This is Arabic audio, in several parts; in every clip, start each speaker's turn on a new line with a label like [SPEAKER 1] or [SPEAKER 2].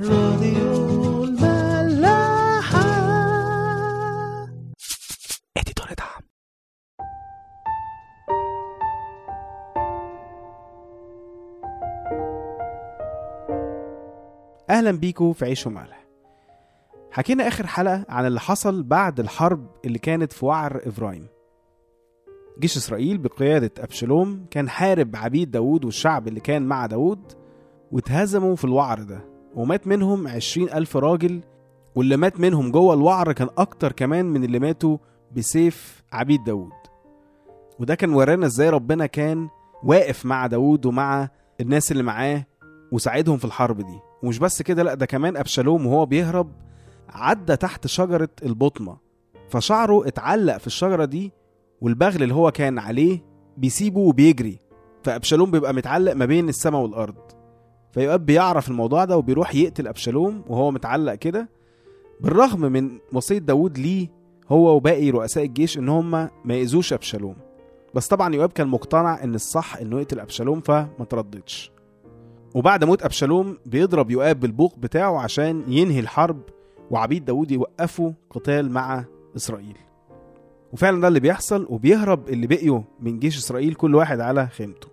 [SPEAKER 1] راديو الملاحة.
[SPEAKER 2] اديتور دعم أهلا بيكم في عيش وملح. حكينا آخر حلقة عن اللي حصل بعد الحرب اللي كانت في وعر افرايم جيش إسرائيل بقيادة أبشالوم كان حارب عبيد داوود والشعب اللي كان مع داوود واتهزموا في الوعر ده. ومات منهم عشرين ألف راجل واللي مات منهم جوه الوعر كان أكتر كمان من اللي ماتوا بسيف عبيد داوود. وده كان ورانا إزاي ربنا كان واقف مع داوود ومع الناس اللي معاه وساعدهم في الحرب دي. ومش بس كده لأ ده كمان أبشالوم وهو بيهرب عدى تحت شجرة البطمة. فشعره اتعلق في الشجرة دي والبغل اللي هو كان عليه بيسيبه وبيجري. فأبشالوم بيبقى متعلق ما بين السماء والأرض. فيؤاب بيعرف الموضوع ده وبيروح يقتل أبشالوم وهو متعلق كده بالرغم من وصية داوود ليه هو وباقي رؤساء الجيش إن هم ما يأذوش أبشالوم. بس طبعا يؤاب كان مقتنع إن الصح إنه يقتل أبشالوم فما ترددش. وبعد موت أبشالوم بيضرب يؤاب بالبوق بتاعه عشان ينهي الحرب وعبيد داوود يوقفوا قتال مع إسرائيل. وفعلا ده اللي بيحصل وبيهرب اللي بقيوا من جيش إسرائيل كل واحد على خيمته.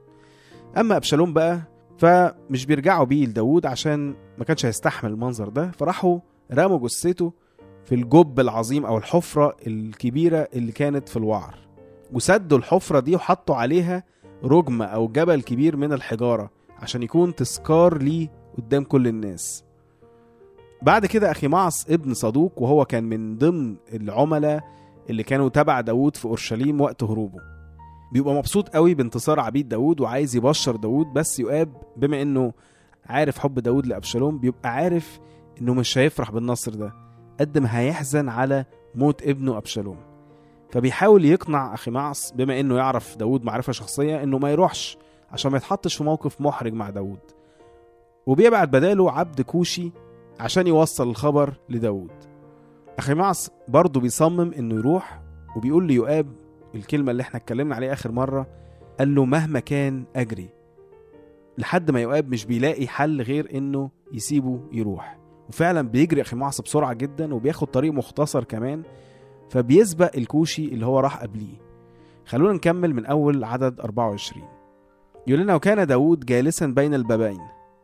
[SPEAKER 2] أما أبشالوم بقى فمش بيرجعوا بيه لداوود عشان ما كانش هيستحمل المنظر ده فراحوا رموا جثته في الجب العظيم أو الحفرة الكبيرة اللي كانت في الوعر. وسدوا الحفرة دي وحطوا عليها رجمه أو جبل كبير من الحجارة عشان يكون تذكار ليه قدام كل الناس. بعد كده أخي معص ابن صدوق وهو كان من ضمن العملاء اللي كانوا تبع داوود في أورشليم وقت هروبه. بيبقى مبسوط قوي بانتصار عبيد داوود وعايز يبشر داوود بس يؤاب بما إنه عارف حب داوود لأبشالوم بيبقى عارف إنه مش هيفرح بالنصر ده قد ما هيحزن على موت ابنه أبشالوم. فبيحاول يقنع أخي معص بما إنه يعرف داوود معرفة شخصية إنه ما يروحش عشان ما يتحطش في موقف محرج مع داوود. وبيبعت بداله عبد كوشي عشان يوصل الخبر لداوود. أخي معص برضه بيصمم إنه يروح وبيقول ليؤاب الكلمة اللي إحنا اتكلمنا عليها آخر مرة قال له مهما كان أجري لحد ما يؤاب مش بيلاقي حل غير إنه يسيبه يروح. وفعلا بيجري أخي معص بسرعة جدا وبياخد طريق مختصر كمان فبيسبق الكوشي اللي هو راح قبليه. خلونا نكمل من أول عدد 24 يقول لنا وكان داود جالسا بين البابين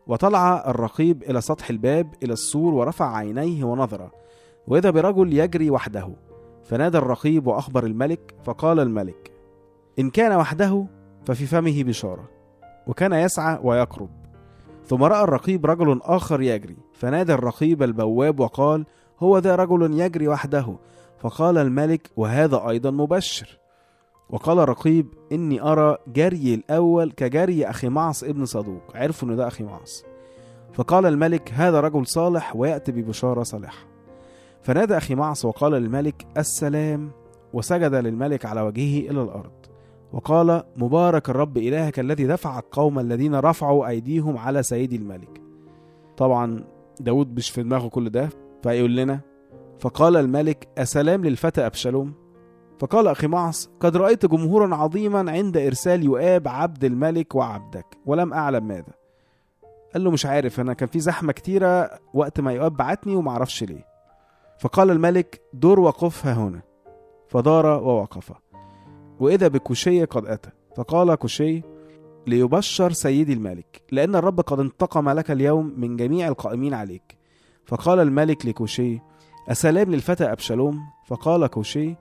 [SPEAKER 2] وطلع الرقيب إلى سطح الباب إلى السور ورفع عينيه ونظر وإذا برجل يجري وحده فنادى الرقيب وأخبر الملك فقال الملك إن كان وحده ففي فمه بشارة وكان يسعى ويقرب. ثم رأى الرقيب رجل آخر يجري فنادى الرقيب البواب وقال هو ذا رجل يجري وحده. فقال الملك وهذا أيضا مبشر. وقال الرقيب إني أرى جري الأول كجري أخي معص ابن صدوق. عرفوا ان ده أخي معص. فقال الملك هذا رجل صالح ويأتي ببشارة صالحة. فنادى أخي معص وقال للملك السلام وسجد للملك على وجهه إلى الأرض. وقال مبارك الرب إلهك الذي دفع القوم الذين رفعوا أيديهم على سيدي الملك. طبعا داود مش في دماغه كل ده فيقول لنا فقال الملك أسلام للفتى أبشالوم. فقال أخي معص قد رأيت جمهورا عظيما عند إرسال يؤاب عبد الملك وعبدك ولم أعلم ماذا. قال له مش عارف أنا كان في زحمة كتيرة وقت ما يؤاب بعتني ومعرفش ليه. فقال الملك دور وقفها هنا. فدار ووقف. وإذا بكوشي قد أتى. فقال كوشي ليبشر سيدي الملك لأن الرب قد انتقم لك اليوم من جميع القائمين عليك. فقال الملك لكوشي أسلام للفتى أبشالوم. فقال كوشي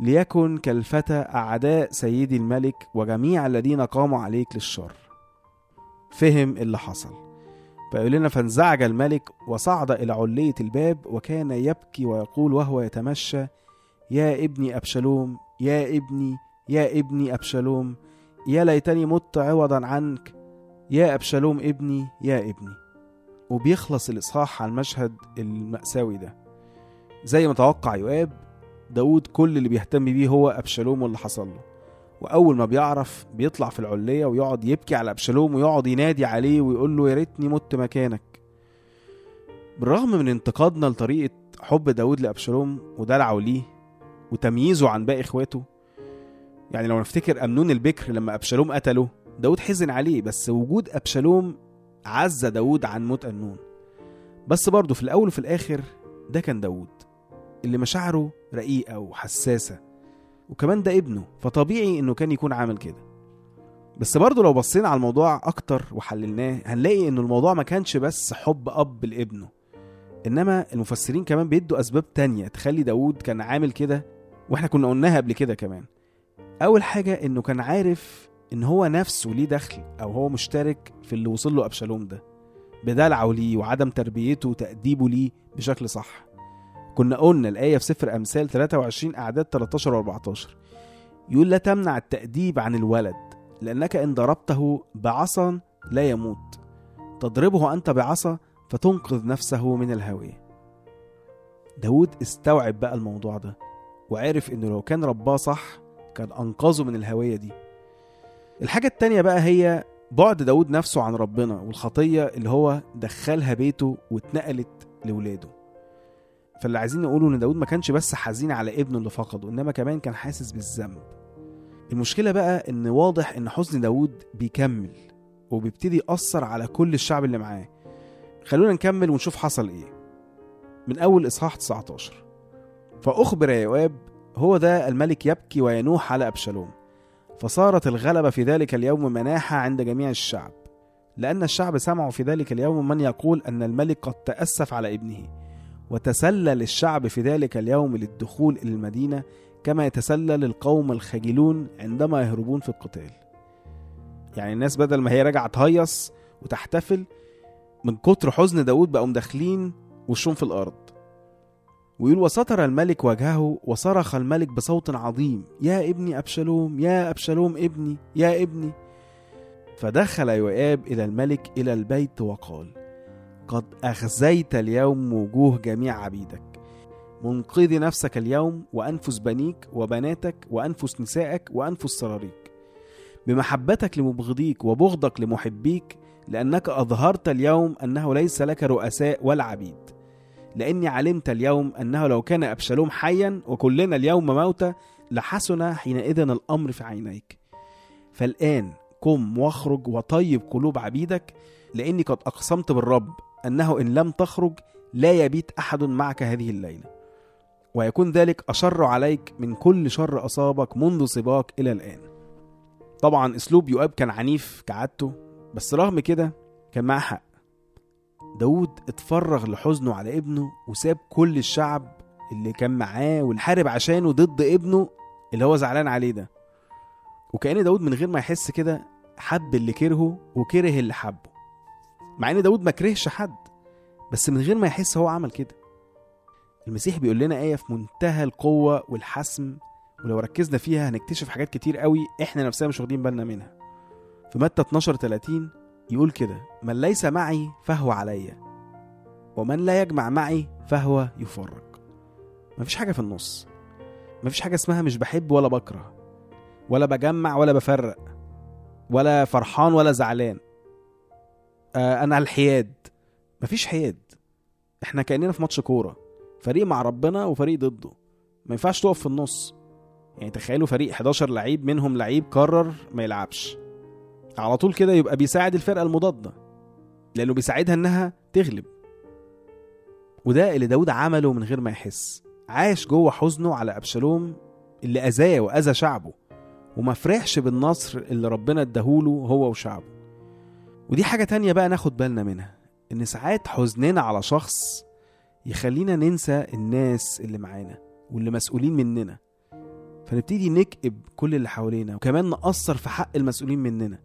[SPEAKER 2] ليكن كالفتى أعداء سيدي الملك وجميع الذين قاموا عليك للشر. فهم اللي حصل. فيقول لنا فانزعج الملك وصعد إلى علية الباب وكان يبكي ويقول وهو يتمشى يا ابني أبشالوم يا ابني يا ابني أبشالوم يا ليتني مت عوضا عنك يا أبشالوم ابني يا ابني. وبيخلص الإصحاح على المشهد المأساوي ده. زي ما توقع يؤاب داود كل اللي بيهتم بيه هو أبشالوم واللي حصل له. وأول ما بيعرف بيطلع في العلية ويقعد يبكي على أبشالوم ويقعد ينادي عليه ويقول له يا ريتني مت مكانك بالرغم من انتقادنا لطريقة حب داود لأبشالوم ودلعه ليه وتمييزه عن باقي إخواته يعني لو نفتكر أمنون البكر لما أبشالوم قتله داود حزن عليه بس وجود أبشالوم عز داود عن موت أمنون. بس برضه في الأول وفي الآخر ده كان داود اللي مشاعره رقيقة وحساسة. وكمان ده ابنه فطبيعي إنه كان يكون عامل كده. بس برضه لو بصينا على الموضوع أكتر وحللناه هنلاقي إن الموضوع ما كانش بس حب أب لابنه إنما المفسرين كمان بيدوا أسباب تانية تخلي داود كان عامل كده وإحنا كنا قلناها قبل كده كمان. أول حاجة إنه كان عارف إن هو نفسه ليه دخل أو هو مشترك في اللي وصل له أبشالوم ده بدلعه ليه وعدم تربيته وتأديبه ليه بشكل صح. كنا قلنا الآية في سفر أمثال 23 أعداد 13 و 14 يقول لا تمنع التأديب عن الولد لأنك إن ضربته بعصا لا يموت. تضربه أنت بعصا فتنقذ نفسه من الهاوية داود استوعب بقى الموضوع ده وعرف إنه لو كان رباه صح كان أنقذه من الهاوية دي. الحاجة التانية بقى هي بعد داود نفسه عن ربنا والخطية اللي هو دخلها بيته واتنقلت لولاده. فاللي عايزين نقوله إن داود ما كانش بس حزين على ابنه اللي فقده إنما كمان كان حاسس بالذنب. المشكلة بقى إن واضح إن حزن داود بيكمل وبيبتدي يأثر على كل الشعب اللي معاه. خلونا نكمل ونشوف حصل إيه. من أول إصحاح 19 فأخبر يا يواب هو ذا الملك يبكي وينوح على أبشالوم. فصارت الغلبة في ذلك اليوم مناحة عند جميع الشعب. لأن الشعب سمعوا في ذلك اليوم من يقول أن الملك قد تأسف على ابنه. وتسلل الشعب في ذلك اليوم للدخول إلى المدينة كما يتسلل القوم الخجلون عندما يهربون في القتال. يعني الناس بدل ما هي راجعة تهيص وتحتفل من كتر حزن داود بقوا مداخلين وشهم في الأرض. ويقول وستر الملك وجهه وصرخ الملك بصوت عظيم يا ابني أبشالوم يا أبشالوم ابني يا ابني فدخل يؤاب إلى الملك إلى البيت وقال قد أخزيت اليوم وجوه جميع عبيدك. منقذ نفسك اليوم وأنفس بنيك وبناتك وأنفس نسائك وأنفس سراريك. بمحبتك لمبغضيك وبغضك لمحبيك لأنك أظهرت اليوم أنه ليس لك رؤساء ولا عبيد. لأني علمت اليوم أنه لو كان أبشالوم حيا وكلنا اليوم موتى لحسن حينئذ الأمر في عينيك. فالآن قم واخرج وطيب قلوب عبيدك لأني قد أقسمت بالرب أنه إن لم تخرج لا يبيت أحد معك هذه الليلة. ويكون ذلك أشر عليك من كل شر أصابك منذ صباك إلى الآن. طبعا أسلوب يؤاب كان عنيف كعادته بس رغم كده كان معاه حق. داود اتفرغ لحزنه على ابنه وساب كل الشعب اللي كان معاه والحارب عشانه ضد ابنه اللي هو زعلان عليه ده. وكأن داود من غير ما يحس كده حب اللي كرهه وكره اللي حبه. مع إن داود ما كرهش حد بس من غير ما يحس هو عمل كده. المسيح بيقول لنا آية في منتهى القوة والحسم ولو ركزنا فيها هنكتشف حاجات كتير قوي إحنا نفسنا مش واخدين بالنا منها. في متى 12 30 يقول كده من ليس معي فهو عليا ومن لا يجمع معي فهو يفرق. مفيش حاجة في النص. مفيش حاجة اسمها مش بحب ولا بكره ولا بجمع ولا بفرق ولا فرحان ولا زعلان. آه أنا على الحياد. مفيش حياد. إحنا كأننا في ماتش كورة. فريق مع ربنا وفريق ضده. ما ينفعش تقف في النص. يعني تخيلوا فريق 11 لعيب منهم لعيب قرر ما يلعبش. على طول كده يبقى بيساعد الفرقة المضادة. لأنه بيساعدها إنها تغلب. وده اللي داود عمله من غير ما يحس. عاش جوه حزنه على أبشالوم اللي أذاه وأذى شعبه. وما فرحش بالنصر اللي ربنا اداهوله هو وشعبه. ودي حاجة تانية بقى ناخد بالنا منها إن ساعات حزننا على شخص يخلينا ننسى الناس اللي معانا واللي مسؤولين مننا. فنبتدي نكئب كل اللي حوالينا وكمان نأثر في حق المسؤولين مننا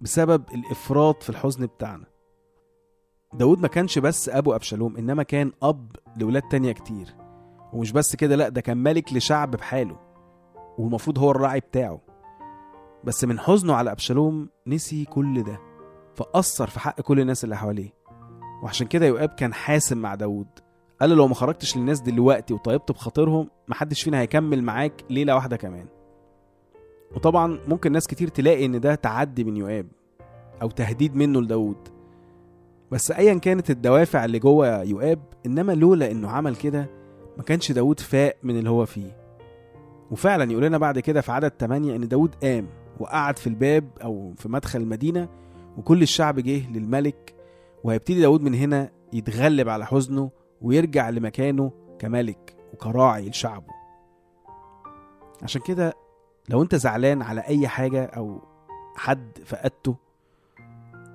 [SPEAKER 2] بسبب الإفراط في الحزن بتاعنا. داود ما كانش بس أبو أبشالوم إنما كان أب لولاد تانية كتير. ومش بس كده لأ ده كان ملك لشعب بحاله والمفروض هو الراعي بتاعه. بس من حزنه على أبشالوم نسي كل ده. فأثر في حق كل الناس اللي حواليه. وعشان كده يؤاب كان حاسم مع داود قال له لو ما خرجتش للناس دلوقتي وطيبت بخاطرهم محدش فينا هيكمل معاك ليلة واحدة كمان. وطبعا ممكن ناس كتير تلاقي إن ده تعدي من يؤاب أو تهديد منه لداود بس ايا كانت الدوافع اللي جوه يؤاب إنما لولا إنه عمل كده ما كانش داود فاق من اللي هو فيه. وفعلا يقول لنا بعد كده في عدد 8 إن داود قام وقعد في الباب أو في مدخل المدينة وكل الشعب جه للملك وهيبتدي داود من هنا يتغلب على حزنه ويرجع لمكانه كملك وكراعي لشعبه. عشان كده لو انت زعلان على أي حاجة أو حد فقدته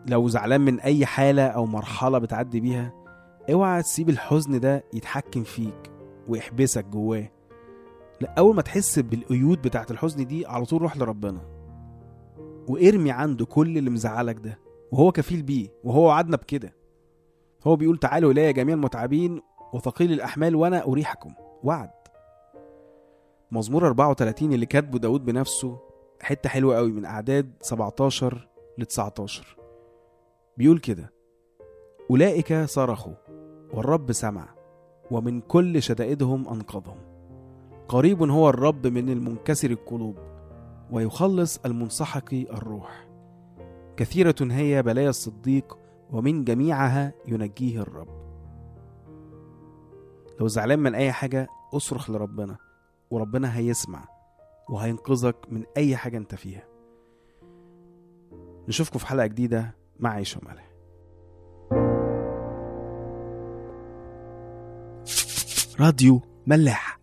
[SPEAKER 2] لو زعلان من أي حالة أو مرحلة بتعدي بيها اوعى تسيب الحزن ده يتحكم فيك ويحبسك جواه. لا اول ما تحس بالقيود بتاعت الحزن دي على طول روح لربنا. وارمي عنده كل اللي مزعلك ده وهو كفيل بيه وهو وعدنا بكده. هو بيقول تعالوا إلي جميع المتعبين وثقيل الأحمال وأنا أريحكم. وعد. مزمور 34 اللي كاتبه داود بنفسه حتة حلوة قوي من أعداد 17 ل 19 بيقول كده أولئك صرخوا والرب سمع ومن كل شدائدهم أنقذهم. قريب هو الرب من المنكسر القلوب. ويخلص المنسحق الروح. كثيرة هي بلايا الصديق ومن جميعها ينجيه الرب. لو زعلان من أي حاجة أصرخ لربنا وربنا هيسمع وهينقذك من أي حاجة أنت فيها. نشوفكم في حلقة جديدة مع عيش وملح. راديو ملاح.